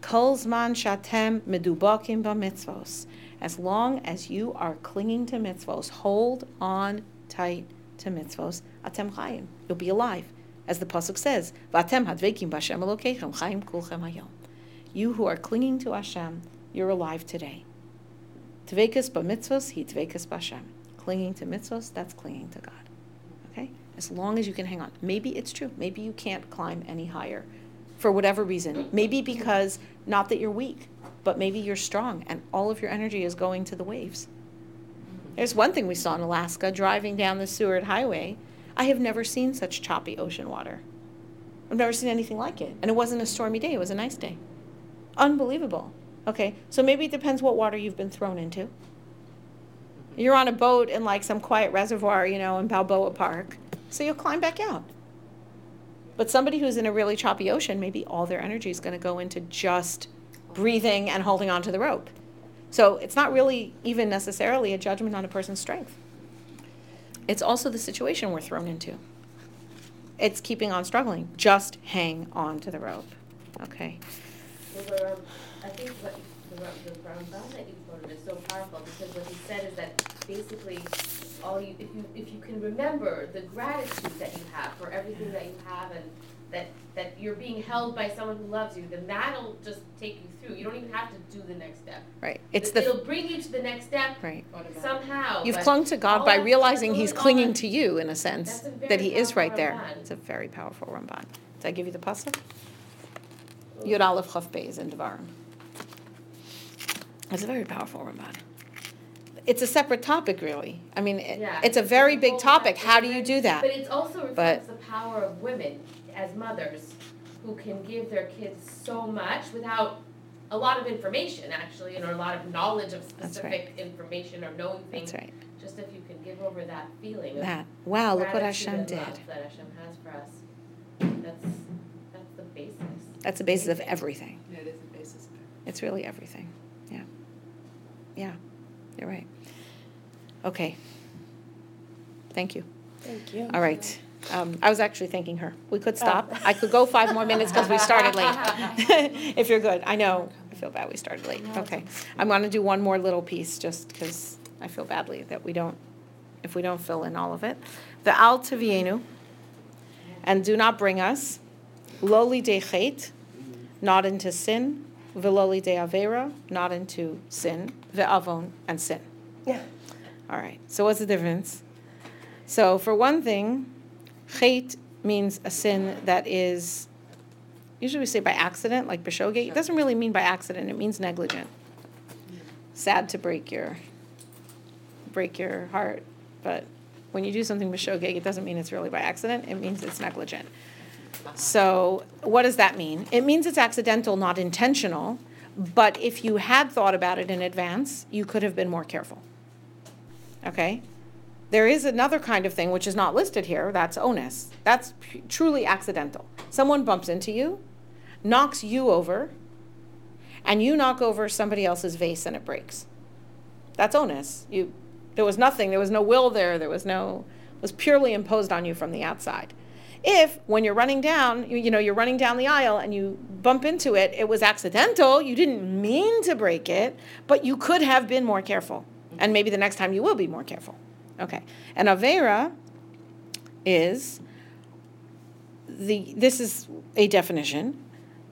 kol zman shatem medubakim b'mitzvos." As long as you are clinging to mitzvos, hold on tight to mitzvos. Atem chayim, you'll be alive, as the pasuk says. V'atem hadvekim b'Hashem Elokeichem chayim kulchem hayom. You who are clinging to Hashem, you're alive today. Tvekas b'mitzvos, he tvekas b'Hashem. Clinging to mitzvos, that's clinging to God. Okay? As long as you can hang on. Maybe it's true. Maybe you can't climb any higher for whatever reason. Maybe because, not that you're weak, but maybe you're strong and all of your energy is going to the waves. There's one thing we saw in Alaska driving down the Seward Highway. I have never seen such choppy ocean water. I've never seen anything like it. And it wasn't a stormy day, it was a nice day. Unbelievable. Okay, so maybe it depends what water you've been thrown into. You're on a boat in like some quiet reservoir, you know, in Balboa Park, so you'll climb back out. But somebody who's in a really choppy ocean, maybe all their energy is going to go into just breathing and holding onto the rope. So it's not really even necessarily a judgment on a person's strength. It's also the situation we're thrown into. It's keeping on struggling. Just hang on to the rope. Okay. Um, I think what the, the Rambam that you quoted is so powerful because what he said is that basically all you if you if you can remember the gratitude that you have for everything that you have and that that you're being held by someone who loves you, then that'll just take you through. You don't even have to do the next step. Right. It's It- the It'll bring you to the next step right. somehow. You've clung to God by realizing He's clinging to you in a sense a that He is right powerful there. Ramban. It's a very powerful Ramban. Did I give you the pasuk? Yud Aleph Chaf Beis in Devarim. It's a very powerful Ramban. It's a separate topic, really. I mean, it, Yeah, it's a very big topic. How do you do that? But it also reflects the power of women as mothers who can give their kids so much without a lot of information actually, and a lot of knowledge of That's specific information or knowing things. That's right. Just if you can give over that feeling of That. Wow, look what gratitude Hashem did. that Hashem has for us. That's that's the basis. That's the basis of everything. It is the basis of it. It's really everything. Yeah. You're right. Okay. Thank you. Thank you. All right. Um, I was actually thanking her. We could stop. I could go five more minutes because we started late. If you're good. I know, I feel bad we started late. Okay. I'm going to do one more little piece just because I feel badly that we don't, if we don't fill in all of it. The al tavienu, and do not bring us, loli de chet, not into sin, veloli de avera, not into sin, ve'avon, and sin. Yeah. All right. So what's the difference? So for one thing, chait means a sin that is usually we say by accident, like b'shogeg. It doesn't really mean by accident. It means negligent. Sad to break your break your heart, but when you do something b'shogeg, it doesn't mean it's really by accident. It means it's negligent. So what does that mean? It means it's accidental, not intentional. But if you had thought about it in advance, you could have been more careful. Okay? There is another kind of thing which is not listed here. That's onus. That's p- truly accidental. Someone bumps into you, knocks you over, and you knock over somebody else's vase and it breaks. That's onus. You, there was nothing. There was no will there. There was no. It was purely imposed on you from the outside. If when you're running down, you, you know, you're running down the aisle and you bump into it, it was accidental. You didn't mean to break it, but you could have been more careful. And maybe the next time you will be more careful. Okay. And Avera is the this is a definition.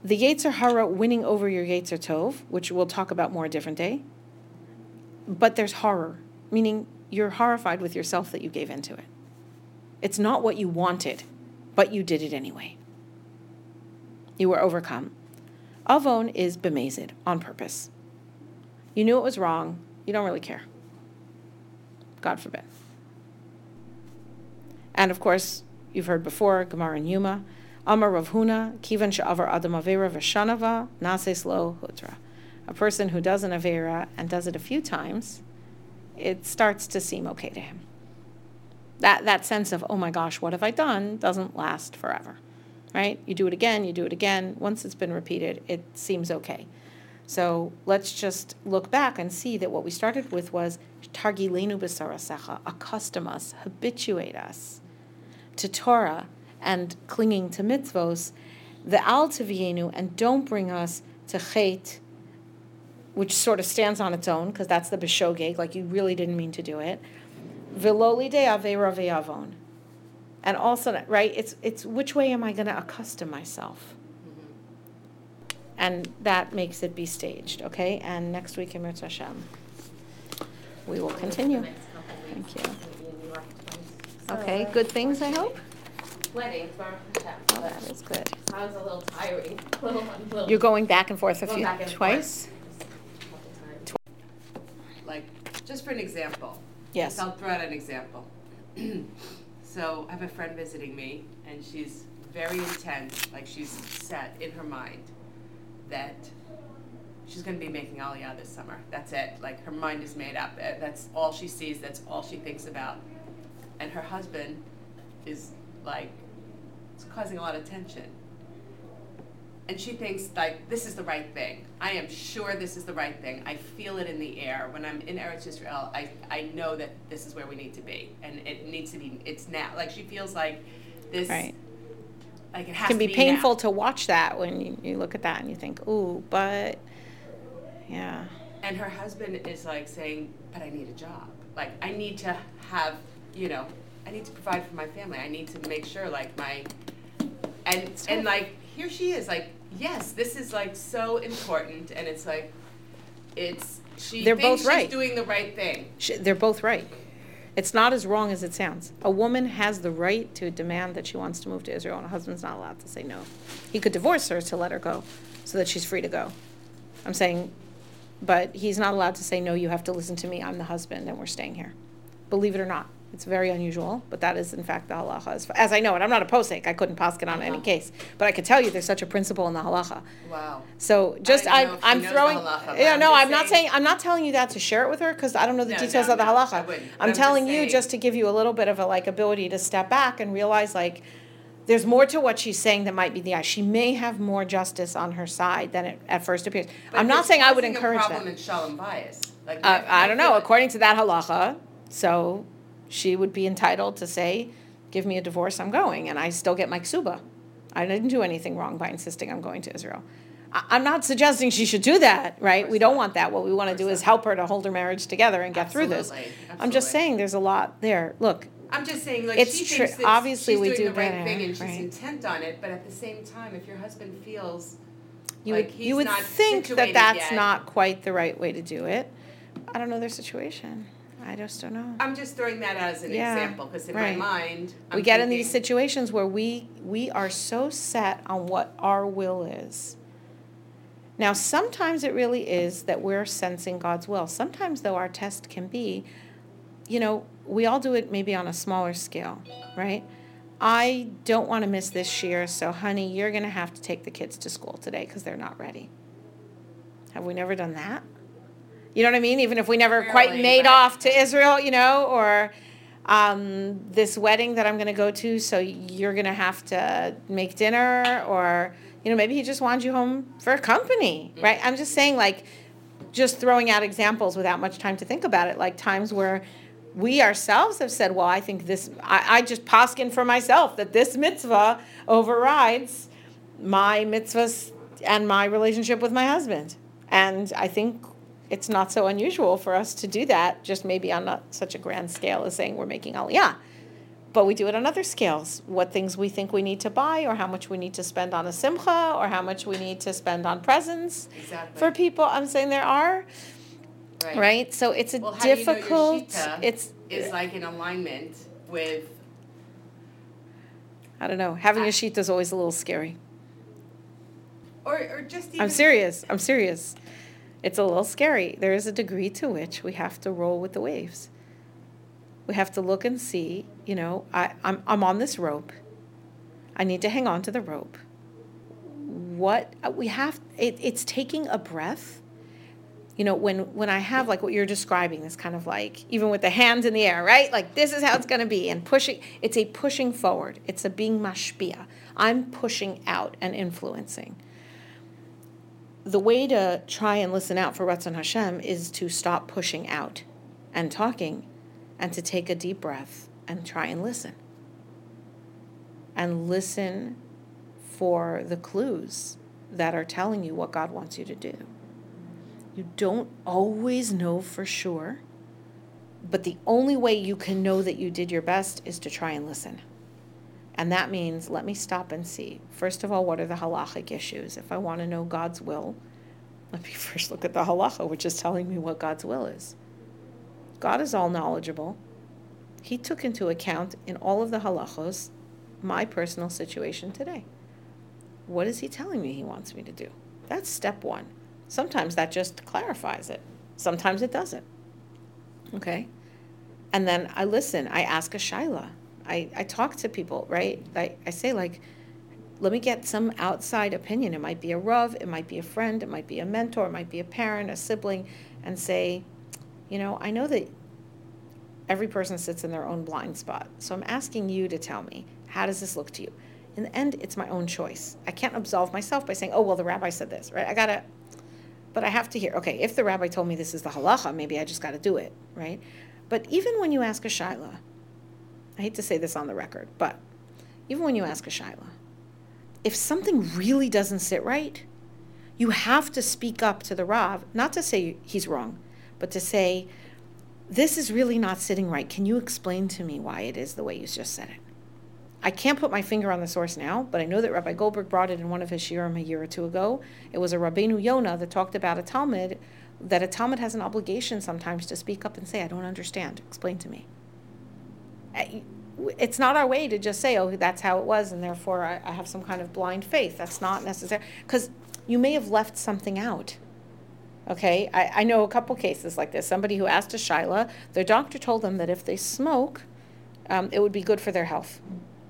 The Yetzer Hara winning over your Yetzer Tov, which we'll talk about more a different day. But there's horror, meaning you're horrified with yourself that you gave into it. It's not what you wanted, but you did it anyway. You were overcome. Avon is bemazed on purpose. You knew it was wrong. You don't really care. God forbid. And of course, you've heard before, Gemara and Yuma, Amar Rav Huna, Kivan Sha'avar Adam Avera Veshanava, Nases Lo Hudra. A person who does an Avera and does it a few times, it starts to seem okay to him. That, that sense of, oh my gosh, what have I done, doesn't last forever, right? You do it again, you do it again. Once it's been repeated, it seems okay. So let's just look back and see that what we started with was targilenu b'sarasecha, accustom us, habituate us to Torah and clinging to mitzvos, the al tavienu, and don't bring us to chet, which sort of stands on its own because that's the b'shogeg, like you really didn't mean to do it. Viloli de avera ve'avon. And also, right, it's, it's which way am I going to accustom myself? And that makes it be staged, okay? And next week in Mirz Hashem, we will continue. The next couple weeks, Thank you. we'll be in New York twice. Okay, good things, I hope? Weddings, Baruch Hashem, Oh, that is good. sounds a little tiring, a little, a little. You're going back and forth a few, back and twice? forth just a couple times. Like, just for an example. Yes. I'll throw out an example. so I have a friend visiting me, and she's very intense, like she's set in her mind that she's going to be making Aliyah this summer. That's it. Like her mind is made up. Uh, That's all she sees. That's all she thinks about. And her husband is like, it's causing a lot of tension. And she thinks like this is the right thing. I am sure this is the right thing. I feel it in the air. When I'm in Eretz Israel, I, I know that this is where we need to be, and it needs to be. It's now. Like she feels like this. Right. Like it has can to be be painful now. to watch that when you, you look at that and you think, ooh, but yeah. And her husband is like saying, "But I need a job. Like I need to have, you know, I need to provide for my family. I need to make sure like my and and like here she is like, yes, this is like so important and it's like it's she They're thinks both right. she's doing the right thing. Sh- They're both right. It's not as wrong as it sounds. A woman has the right to demand that she wants to move to Israel, and a husband's not allowed to say no. He could divorce her to let her go so that she's free to go. I'm saying, but he's not allowed to say, no, you have to listen to me. I'm the husband, and we're staying here. Believe it or not. It's very unusual, but that is in fact the halacha. As, as I know it, I'm not a posek. I couldn't pass it on any Uh-huh. case, but I could tell you there's such a principle in the halacha. Wow. So just I'm know if she I'm throwing. halacha, yeah, I'm no, I'm not saying- saying I'm not telling you that to share it with her because I don't know the No, details no, of the no, halacha. I'm I'm just telling you saying- just to give you a little bit of a like ability to step back and realize like there's more to what she's saying that might be the eye. She may have more justice on her side than it at first appears. But I'm not saying I would encourage a that. problem in shalom bayis. Like Uh, my- I don't know, according to that halacha, so she would be entitled to say, give me a divorce, I'm going, and I still get my ksuba. I didn't do anything wrong by insisting I'm going to Israel. I, I'm not suggesting she should do that, right? We don't want that. What we want to do is help her to hold her marriage together and get through this. Absolutely, I'm just absolutely. saying, there's a lot there. Look, I'm just saying, like It's she tr- thinks that obviously she's we doing do the right better, thing and she's right. intent on it, but at the same time, if your husband feels you like would, he's you would not think that situated that's yet. not quite the right way to do it. I don't know their situation. I just don't know. I'm just throwing that as an Yeah, example because in right. my mind, I'm we get in these thinking, situations where we we are so set on what our will is. Now sometimes it really is that we're sensing god's will. Sometimes though our test can be you know we all do it maybe on a smaller scale right? I don't want to miss this year so honey you're going to have to take the kids to school today because they're not ready. Have we never done that you know what i mean even if we never quite made but- off to israel you know or um, this wedding that I'm going to go to, so you're going to have to make dinner, or, you know, maybe he just wants you home for company, right? I'm just saying, like, just throwing out examples without much time to think about it, like times where we ourselves have said, well, I think this, I, I just poskin for myself that this mitzvah overrides my mitzvahs and my relationship with my husband. And I think it's not so unusual for us to do that, just maybe on not such a grand scale as saying we're making aliyah. But we do it on other scales. What things we think we need to buy, or how much we need to spend on a simcha, or how much we need to spend on presents exactly for people. I'm saying there are, right? So it's a Well, do you know difficult, it's, is like in alignment with I don't know, having a sheet is always a little scary. or or just even I'm serious. I'm serious. It's a little scary. There is a degree to which we have to roll with the waves. We have to look and see, you know, I, I'm, I'm on this rope. I need to hang on to the rope. What uh, we have, it, it's taking a breath. You know, when, when I have like what you're describing, this kind of like, even with the hands in the air, right? Like this is how it's going to be. And pushing, it's a pushing forward. It's a being mashpia. I'm pushing out and influencing the way to try and listen out for Ratzon Hashem is to stop pushing out and talking and to take a deep breath and try and listen. And listen for the clues that are telling you what God wants you to do. You don't always know for sure, but the only way you can know that you did your best is to try and listen. And that means let me stop and see. First of all, what are the halachic issues? If I want to know God's will, let me first look at the halacha, which is telling me what God's will is. God is all knowledgeable. He took into account in all of the halachos my personal situation today. What is He telling me He wants me to do? That's step one. Sometimes that just clarifies it, sometimes it doesn't. Okay? And then I listen, I ask a shaila. I, I talk to people, right? I, I say, like, let me get some outside opinion. It might be a Rav, it might be a friend, it might be a mentor, it might be a parent, a sibling, and say, you know, I know that every person sits in their own blind spot. So I'm asking you to tell me, how does this look to you? In the end, it's my own choice. I can't absolve myself by saying, oh, well, the rabbi said this, right? I gotta, but I have to hear, okay, if the rabbi told me this is the halacha, maybe I just gotta do it, right? But even when you ask a shaila, I hate to say this on the record, but even when you ask a shaila, if something really doesn't sit right, you have to speak up to the Rav, not to say he's wrong, but to say, this is really not sitting right. Can you explain to me why it is the way you just said it? I can't put my finger on the source now, but I know that Rabbi Goldberg brought it in one of his shiurim a year or two ago. It was a Rabbeinu Yonah that talked about a talmid, that a talmid has an obligation sometimes to speak up and say, I don't understand. Explain to me. It's not our way to just say, oh, that's how it was, and therefore I, I have some kind of blind faith. That's not necessary. Because you may have left something out. Okay, I, I know a couple cases like this. Somebody who asked a shaila, their doctor told them that if they smoke, um, it would be good for their health.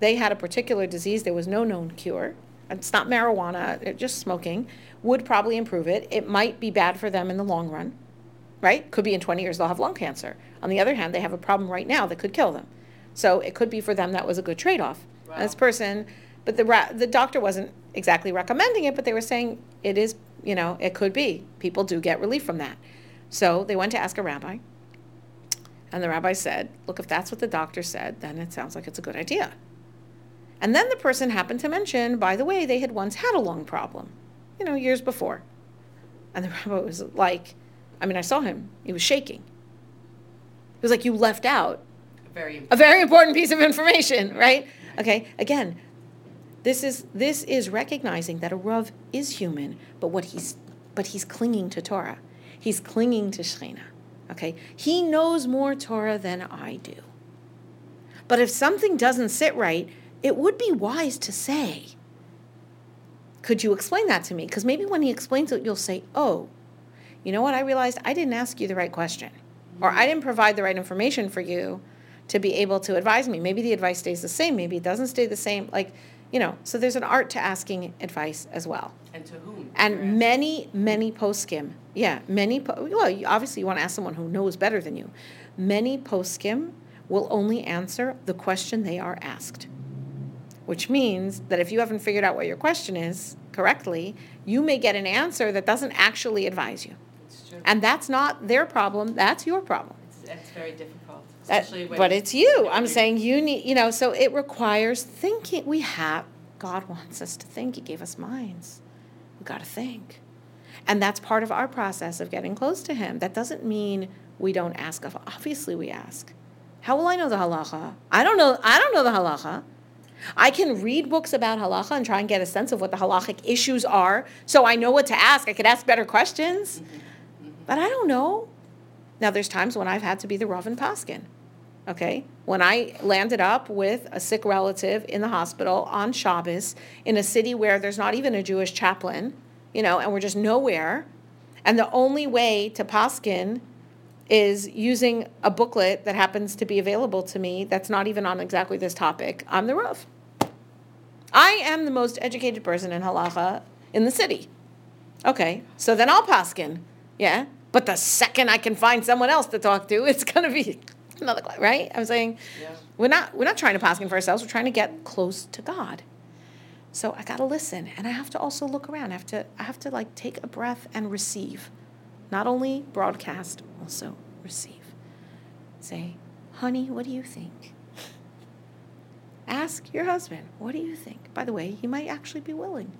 They had a particular disease, there was no known cure. It's not marijuana, they're just smoking, would probably improve it. It might be bad for them in the long run, right? Could be in 20 years they'll have lung cancer. On the other hand, they have a problem right now that could kill them. So it could be for them that was a good trade off. And this person But the ra- the doctor wasn't exactly recommending it, but they were saying it is, you know, it could be. People do get relief from that. So they went to ask a rabbi. And the rabbi said, Look, if that's what the doctor said, then it sounds like it's a good idea. And then the person happened to mention, by the way, they had once had a lung problem, you know, years before. And the rabbi was like, I mean, I saw him, he was shaking. It was like you left out Very a very important piece of information, right? Okay, again, this is this is recognizing that a Rav is human, but what he's but he's clinging to Torah. He's clinging to Shechina. Okay? He knows more Torah than I do. But if something doesn't sit right, it would be wise to say, could you explain that to me? Because maybe when he explains it, you'll say, oh, you know what? I realized I didn't ask you the right question, or I mm-hmm. didn't provide the right information for you to be able to advise me. Maybe the advice stays the same, maybe it doesn't stay the same. Like, you know, so there's an art to asking advice as well. and to whom? And many, many, many poskim, yeah, many, po- well, you- obviously you want to ask someone who knows better than you. Many poskim will only answer the question they are asked. Which means that if you haven't figured out what your question is correctly, you may get an answer that doesn't actually advise you. It's true. And that's not their problem, that's your problem. It's, it's very difficult, Uh, that- but it's you. I'm saying you need, you know, so it requires thinking. We have, God wants us to think. He gave us minds. We got to think. And that's part of our process of getting close to Him. That doesn't mean we don't ask. Of Obviously, we ask. How will I know the halacha? I don't know. I don't know the halacha. I can read books about halacha and try and get a sense of what the halachic issues are, so I know what to ask. I could ask better questions, mm-hmm. Mm-hmm. but I don't know. Now, there's times when I've had to be the Rav and Paskin. Okay, when I landed up with a sick relative in the hospital on Shabbos in a city where there's not even a Jewish chaplain, you know, and we're just nowhere, and the only way to Paskin is using a booklet that happens to be available to me that's not even on exactly this topic. I'm the Rav. I am the most educated person in halacha in the city. Okay, so then I'll paskin, yeah. But the second I can find someone else to talk to, it's gonna be another, cla- right? I'm saying Yeah. we're not we're not trying to pass paskin for ourselves. We're trying to get close to God. So I gotta listen, and I have to also look around. I have to I have to like take a breath and receive, not only broadcast, also receive. Say, honey, what do you think? Ask your husband, what do you think? By the way, he might actually be willing.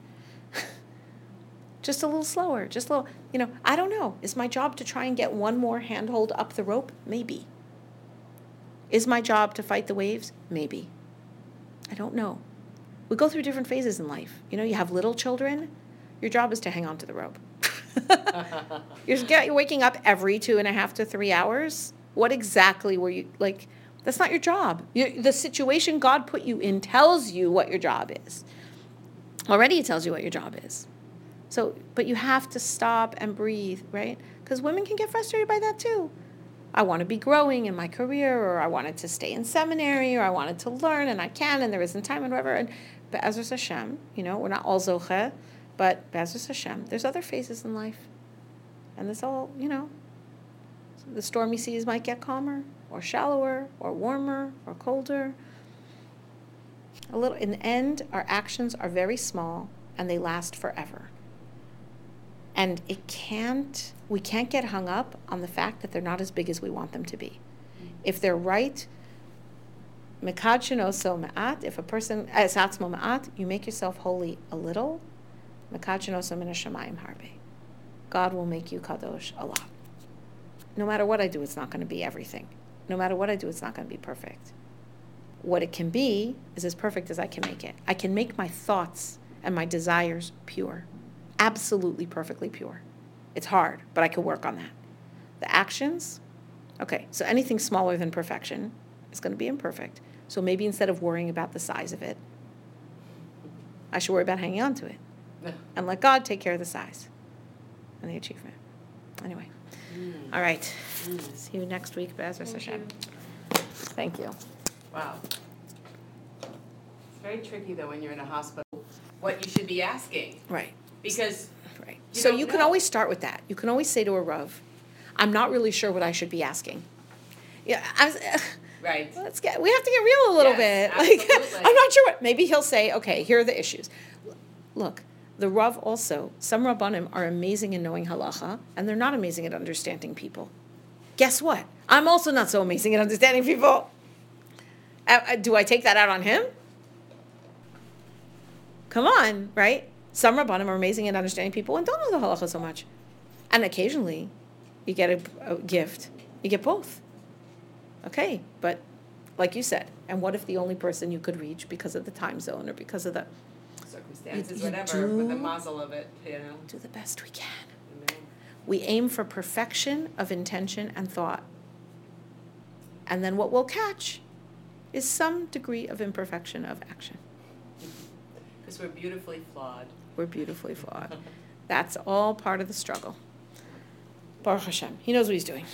just a little slower, just a little, you know, I don't know. Is my job to try and get one more handhold up the rope? Maybe. Is my job to fight the waves? Maybe. I don't know. We go through different phases in life. You know, you have little children, your job is to hang on to the rope. you're, waking up every two and a half to three hours. What exactly were you like? That's not your job. you the situation God put you in tells you what your job is. Already, it tells you what your job is. So, but you have to stop and breathe, right? Because women can get frustrated by that too. I want to be growing in my career, or I wanted to stay in seminary, or I wanted to learn, and I can, and there isn't time, and whatever. And Be'ezras Hashem, you know, we're not all zoche, but Be'ezras Hashem, there's other phases in life. And this all, you know, the stormy seas might get calmer, or shallower, or warmer, or colder. A little, in the end, our actions are very small and they last forever. And it can't, we can't get hung up on the fact that they're not as big as we want them to be. If they're right, ma'at, if a person, eh, atzmo ma'at, you make yourself holy a little, harbe. God will make you kadosh a lot. No matter what I do, it's not going to be everything. No matter what I do, it's not going to be perfect. What it can be is as perfect as I can make it. I can make my thoughts and my desires pure, absolutely perfectly pure. It's hard, but I can work on that. The actions, okay, so anything smaller than perfection is going to be imperfect. So maybe instead of worrying about the size of it, I should worry about hanging on to it and let God take care of the size and the achievement. Anyway, mm. all right. Mm. See you next week, Be'ezras Hashem. Thank you. Wow. It's very tricky though when you're in a hospital, what you should be asking, Right. because Right. You So you can always start with that. You can always say to a Rav, I'm not really sure what I should be asking. Yeah, I was, Right. let's get, we have to get real a little Yes, bit. Like. I'm not sure what, maybe he'll say, okay, here are the issues. Look, the Rav also, some Rabbanim are amazing in knowing halacha, and they're not amazing at understanding people. Guess what? I'm also not so amazing at understanding people. Uh, uh, do I take that out on him? Come on, right? Some Rabbanim are amazing at understanding people and don't know the halacha so much. And occasionally, you get a, a gift, you get both. Okay, but like you said, and what if the only person you could reach because of the time zone or because of the Circumstances, you whatever, with the muzzle of it, you know. do the best we can. you know. We aim for perfection of intention and thought. And then what we'll catch is some degree of imperfection of action. Because we're beautifully flawed. We're beautifully flawed. That's all part of the struggle. Baruch Hashem. He knows what he's doing.